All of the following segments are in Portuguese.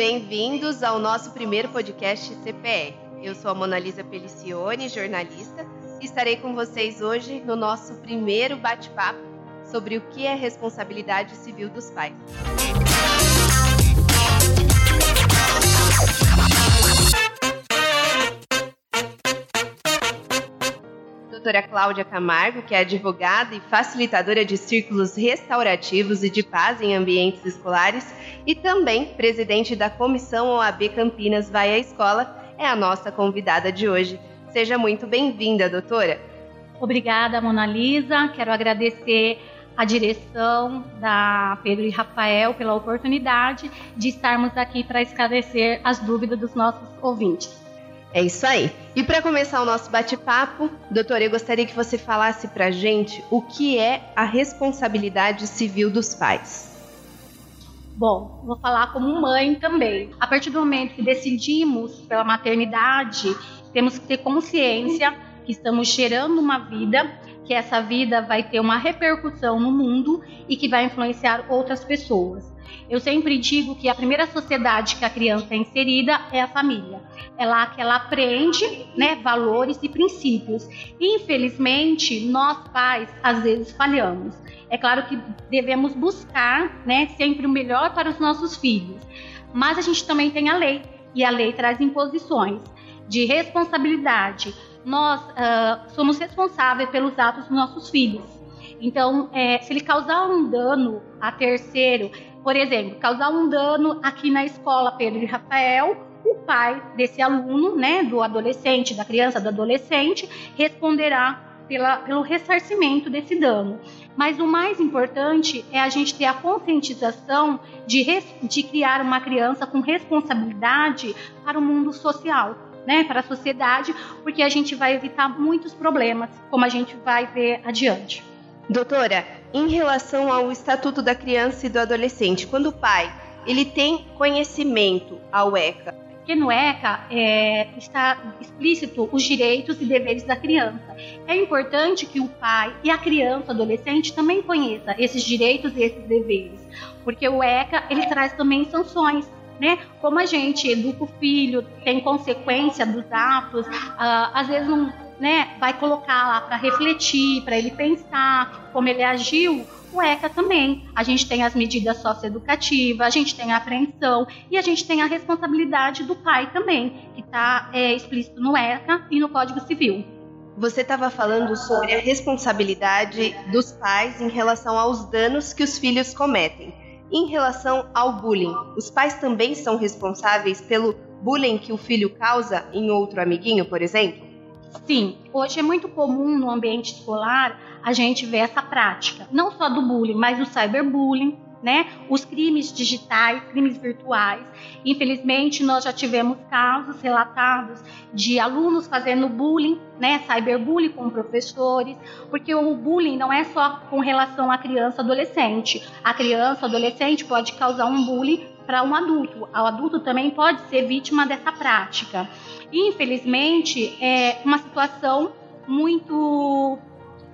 bem-vindos ao nosso primeiro podcast CPR. Eu sou a Monalisa Pelicione, jornalista, e estarei com vocês hoje no nosso primeiro bate-papo sobre o que é responsabilidade civil dos pais. Doutora Cláudia Camargo, que é advogada e facilitadora de círculos restaurativos e de paz em ambientes escolares, e também presidente da Comissão OAB Campinas Vai à Escola, é a nossa convidada de hoje. Seja muito bem-vinda, doutora. Obrigada, Mona Lisa. Quero agradecer a direção da Pedro e Rafael pela oportunidade de estarmos aqui para esclarecer as dúvidas dos nossos ouvintes. É isso aí. E para começar o nosso bate-papo, doutora, eu gostaria que você falasse para gente o que é a responsabilidade civil dos pais. Bom, vou falar como mãe também. A partir do momento que decidimos pela maternidade, temos que ter consciência que estamos gerando uma vida, que essa vida vai ter uma repercussão no mundo e que vai influenciar outras pessoas. Eu sempre digo que a primeira sociedade que a criança é inserida é a família. É lá que ela aprende né, valores e princípios. Infelizmente, nós pais às vezes falhamos. É claro que devemos buscar né, sempre o melhor para os nossos filhos. Mas a gente também tem a lei. E a lei traz imposições de responsabilidade. Nós uh, somos responsáveis pelos atos dos nossos filhos. Então, é, se ele causar um dano a terceiro, por exemplo, causar um dano aqui na escola Pedro e Rafael, o pai desse aluno, né, do adolescente, da criança, do adolescente, responderá pela, pelo ressarcimento desse dano. Mas o mais importante é a gente ter a conscientização de, res, de criar uma criança com responsabilidade para o mundo social, né, para a sociedade, porque a gente vai evitar muitos problemas, como a gente vai ver adiante. Doutora, em relação ao Estatuto da Criança e do Adolescente, quando o pai ele tem conhecimento ao ECA, porque no ECA é, está explícito os direitos e deveres da criança. É importante que o pai e a criança, adolescente, também conheça esses direitos e esses deveres, porque o ECA ele traz também sanções. Né? Como a gente educa o filho, tem consequência dos atos, uh, às vezes não, né, vai colocar lá para refletir, para ele pensar como ele agiu, o ECA também. A gente tem as medidas socioeducativas, a gente tem a apreensão e a gente tem a responsabilidade do pai também, que está é, explícito no ECA e no Código Civil. Você estava falando sobre a responsabilidade dos pais em relação aos danos que os filhos cometem. Em relação ao bullying, os pais também são responsáveis pelo bullying que o filho causa em outro amiguinho, por exemplo? Sim, hoje é muito comum no ambiente escolar a gente ver essa prática, não só do bullying, mas do cyberbullying, né? Os crimes digitais, crimes virtuais. Infelizmente, nós já tivemos casos relatados de alunos fazendo bullying, né? Cyberbullying com professores, porque o bullying não é só com relação à criança adolescente. A criança adolescente pode causar um bullying para um adulto. O adulto também pode ser vítima dessa prática. Infelizmente, é uma situação muito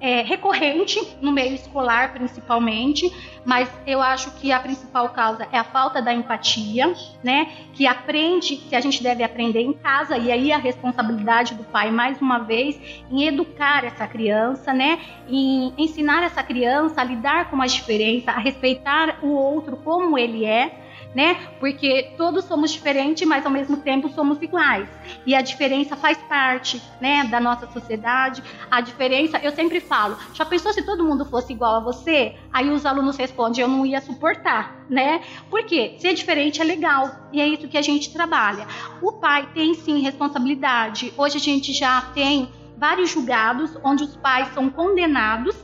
é, recorrente no meio escolar, principalmente, mas eu acho que a principal causa é a falta da empatia, né? Que aprende, que a gente deve aprender em casa, e aí a responsabilidade do pai, mais uma vez, em educar essa criança, né? Em ensinar essa criança a lidar com as diferenças, a respeitar o outro como ele é né? Porque todos somos diferentes, mas ao mesmo tempo somos iguais. E a diferença faz parte, né, da nossa sociedade. A diferença, eu sempre falo, já pensou se todo mundo fosse igual a você? Aí os alunos respondem, eu não ia suportar, né? Porque ser diferente é legal e é isso que a gente trabalha. O pai tem sim responsabilidade. Hoje a gente já tem vários julgados onde os pais são condenados,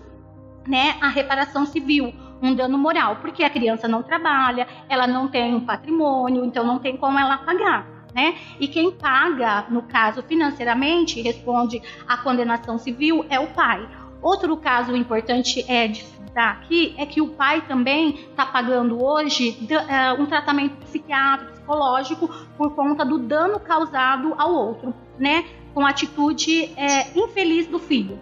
né, à reparação civil um dano moral, porque a criança não trabalha, ela não tem um patrimônio, então não tem como ela pagar. Né? E quem paga, no caso financeiramente, responde à condenação civil é o pai. Outro caso importante é de citar aqui é que o pai também está pagando hoje uh, um tratamento psiquiátrico, psicológico, por conta do dano causado ao outro, né? Com a atitude é, infeliz do filho.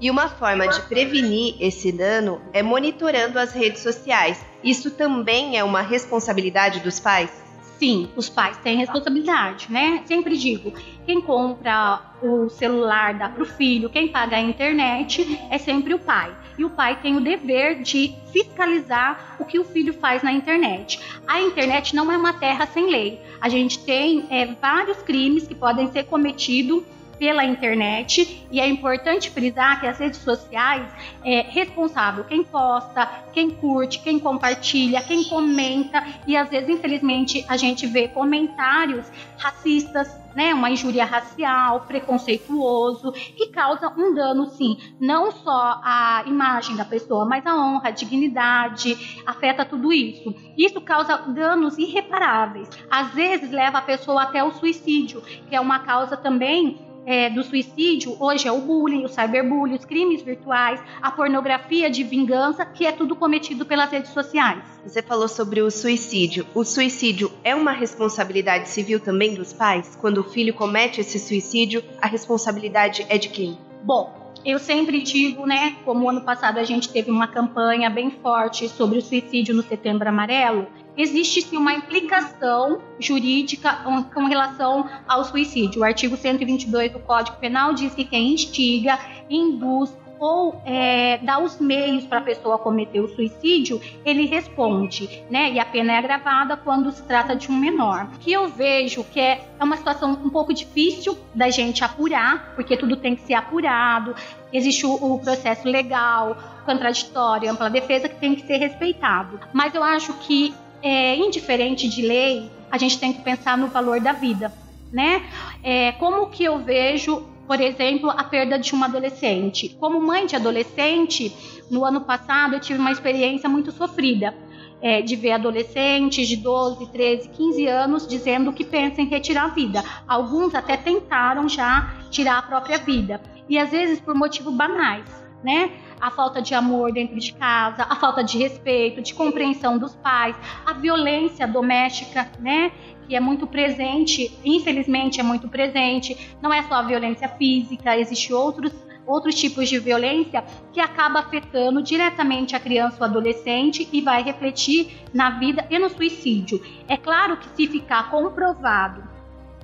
E uma forma de prevenir esse dano é monitorando as redes sociais. Isso também é uma responsabilidade dos pais? Sim, os pais têm responsabilidade, né? Sempre digo, quem compra o celular dá para o filho, quem paga a internet é sempre o pai. E o pai tem o dever de fiscalizar o que o filho faz na internet. A internet não é uma terra sem lei. A gente tem é, vários crimes que podem ser cometidos pela internet e é importante frisar que as redes sociais é responsável quem posta, quem curte, quem compartilha, quem comenta e às vezes infelizmente a gente vê comentários racistas, né, uma injúria racial, preconceituoso, que causa um dano, sim, não só à imagem da pessoa, mas à honra, à dignidade, afeta tudo isso. Isso causa danos irreparáveis. Às vezes leva a pessoa até o suicídio, que é uma causa também é, do suicídio hoje é o bullying, o cyberbullying, os crimes virtuais, a pornografia de vingança, que é tudo cometido pelas redes sociais. Você falou sobre o suicídio. O suicídio é uma responsabilidade civil também dos pais? Quando o filho comete esse suicídio, a responsabilidade é de quem? Bom, eu sempre digo, né, como ano passado a gente teve uma campanha bem forte sobre o suicídio no Setembro Amarelo, existe sim uma implicação jurídica com relação ao suicídio. O artigo 122 do Código Penal diz que quem instiga, induz ou é, dá os meios para a pessoa cometer o suicídio, ele responde, né? E a pena é agravada quando se trata de um menor. Que eu vejo que é, é uma situação um pouco difícil da gente apurar, porque tudo tem que ser apurado. Existe o, o processo legal, contraditório, ampla defesa que tem que ser respeitado. Mas eu acho que é, indiferente de lei, a gente tem que pensar no valor da vida, né? É, como que eu vejo, por exemplo, a perda de uma adolescente? Como mãe de adolescente, no ano passado eu tive uma experiência muito sofrida. É, de ver adolescentes de 12, 13, 15 anos dizendo que pensam em retirar a vida. Alguns até tentaram já tirar a própria vida. E às vezes por motivos banais, né? A falta de amor dentro de casa, a falta de respeito, de compreensão dos pais, a violência doméstica, né? Que é muito presente, infelizmente é muito presente. Não é só a violência física, existe outros outros tipos de violência que acaba afetando diretamente a criança ou adolescente e vai refletir na vida e no suicídio. É claro que se ficar comprovado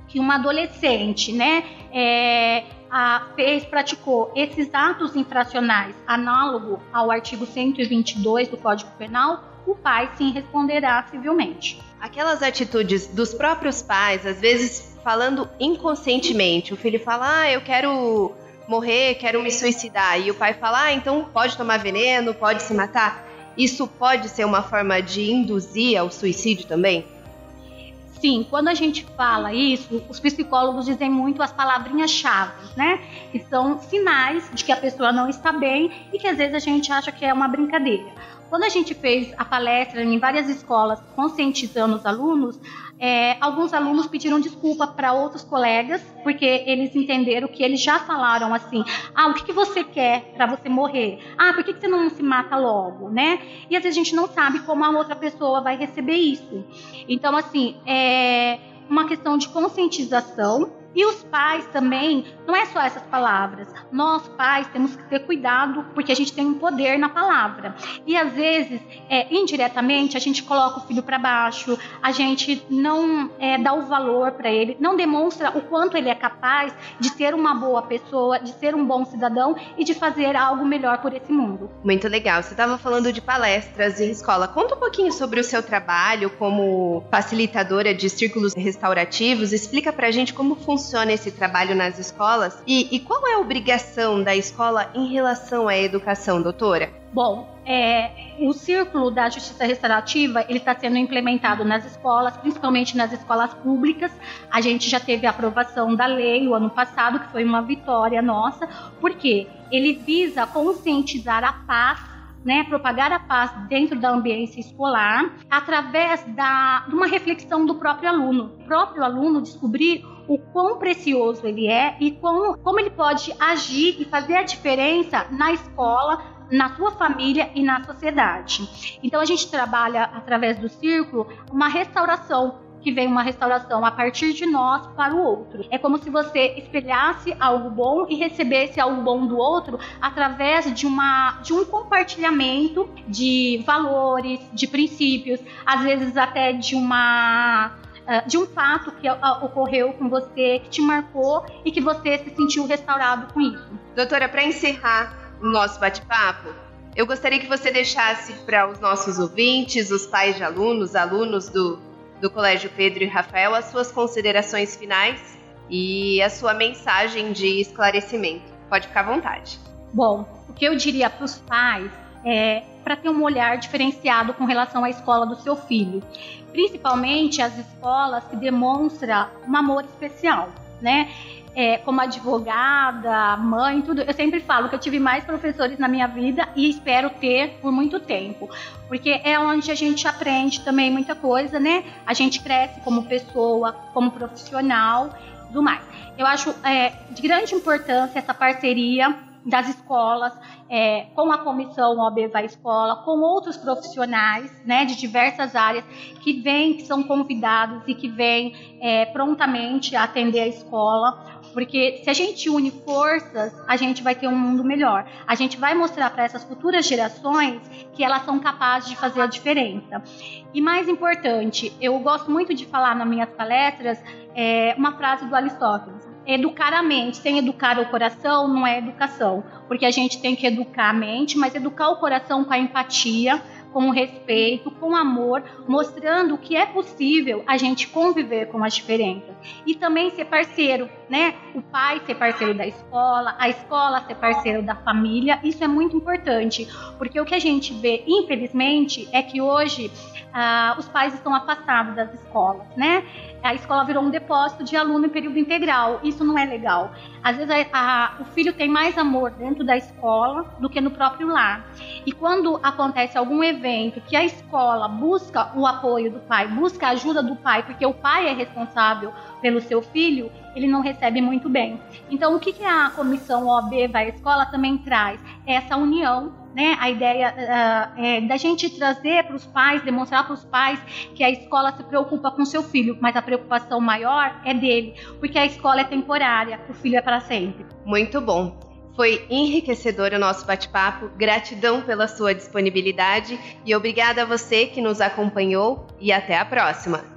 que uma adolescente, né, é, a, fez, praticou esses atos infracionais análogo ao artigo 122 do Código Penal, o pai sim responderá civilmente. Aquelas atitudes dos próprios pais, às vezes falando inconscientemente, o filho fala: "Ah, eu quero morrer, quero me suicidar", e o pai fala: "Ah, então pode tomar veneno, pode se matar". Isso pode ser uma forma de induzir ao suicídio também? Sim, quando a gente fala isso, os psicólogos dizem muito as palavrinhas-chave, né? Que são sinais de que a pessoa não está bem e que às vezes a gente acha que é uma brincadeira. Quando a gente fez a palestra em várias escolas conscientizando os alunos, é, alguns alunos pediram desculpa para outros colegas, porque eles entenderam que eles já falaram assim: ah, o que, que você quer para você morrer? Ah, por que, que você não se mata logo, né? E às vezes a gente não sabe como a outra pessoa vai receber isso. Então, assim, é uma questão de conscientização e os pais também, não é só essas palavras. Nós, pais, temos que ter cuidado porque a gente tem um poder na palavra. E às vezes, é, indiretamente, a gente coloca o filho para baixo, a gente não é, dá o valor para ele, não demonstra o quanto ele é capaz de ser uma boa pessoa, de ser um bom cidadão e de fazer algo melhor por esse mundo. Muito legal. Você estava falando de palestras em escola. Conta um pouquinho sobre o seu trabalho como facilitadora de círculos restaurativos. Explica para a gente como funciona funciona esse trabalho nas escolas e, e qual é a obrigação da escola em relação à educação, doutora? Bom, é, o círculo da justiça restaurativa ele está sendo implementado nas escolas, principalmente nas escolas públicas. A gente já teve a aprovação da lei o ano passado, que foi uma vitória nossa, porque ele visa conscientizar a paz né, propagar a paz dentro da ambiência escolar através da, uma reflexão do próprio aluno. O próprio aluno descobrir o quão precioso ele é e como, ele pode agir e fazer a diferença na escola, na sua família e na sociedade. Então a gente trabalha através do círculo uma restauração que vem uma restauração a partir de nós para o outro. É como se você espelhasse algo bom e recebesse algo bom do outro através de uma de um compartilhamento de valores, de princípios, às vezes até de uma uh, de um fato que uh, ocorreu com você, que te marcou e que você se sentiu restaurado com isso. Doutora, para encerrar o nosso bate-papo, eu gostaria que você deixasse para os nossos ouvintes, os pais de alunos, alunos do, do Colégio Pedro e Rafael, as suas considerações finais e a sua mensagem de esclarecimento. Pode ficar à vontade. Bom, o que eu diria para os pais é para ter um olhar diferenciado com relação à escola do seu filho, principalmente as escolas que demonstram um amor especial, né? É, como advogada, mãe, tudo. Eu sempre falo que eu tive mais professores na minha vida e espero ter por muito tempo, porque é onde a gente aprende também muita coisa, né? A gente cresce como pessoa, como profissional, tudo mais. Eu acho é, de grande importância essa parceria das escolas, é, com a comissão OAB Vai Escola, com outros profissionais né, de diversas áreas que vêm, que são convidados e que vêm é, prontamente atender a escola, porque se a gente une forças, a gente vai ter um mundo melhor. A gente vai mostrar para essas futuras gerações que elas são capazes de fazer a diferença. E mais importante, eu gosto muito de falar nas minhas palestras é, uma frase do Aristóteles educar a mente. Sem educar o coração não é educação, porque a gente tem que educar a mente, mas educar o coração com a empatia, com respeito, com amor, mostrando que é possível a gente conviver com as diferenças. E também ser parceiro, né? O pai ser parceiro da escola, a escola ser parceiro da família, isso é muito importante, porque o que a gente vê, infelizmente, é que hoje ah, os pais estão afastados das escolas, né? A escola virou um depósito de aluno em período integral. Isso não é legal. Às vezes a, a, o filho tem mais amor dentro da escola do que no próprio lar. E quando acontece algum evento que a escola busca o apoio do pai, busca a ajuda do pai, porque o pai é responsável pelo seu filho, ele não recebe muito bem. Então, o que, que a comissão OAB vai à escola também traz? Essa união né, a ideia uh, é, da gente trazer para os pais, demonstrar para os pais que a escola se preocupa com seu filho, mas a preocupação maior é dele, porque a escola é temporária, o filho é para sempre. Muito bom. Foi enriquecedor o nosso bate-papo. Gratidão pela sua disponibilidade e obrigada a você que nos acompanhou e até a próxima.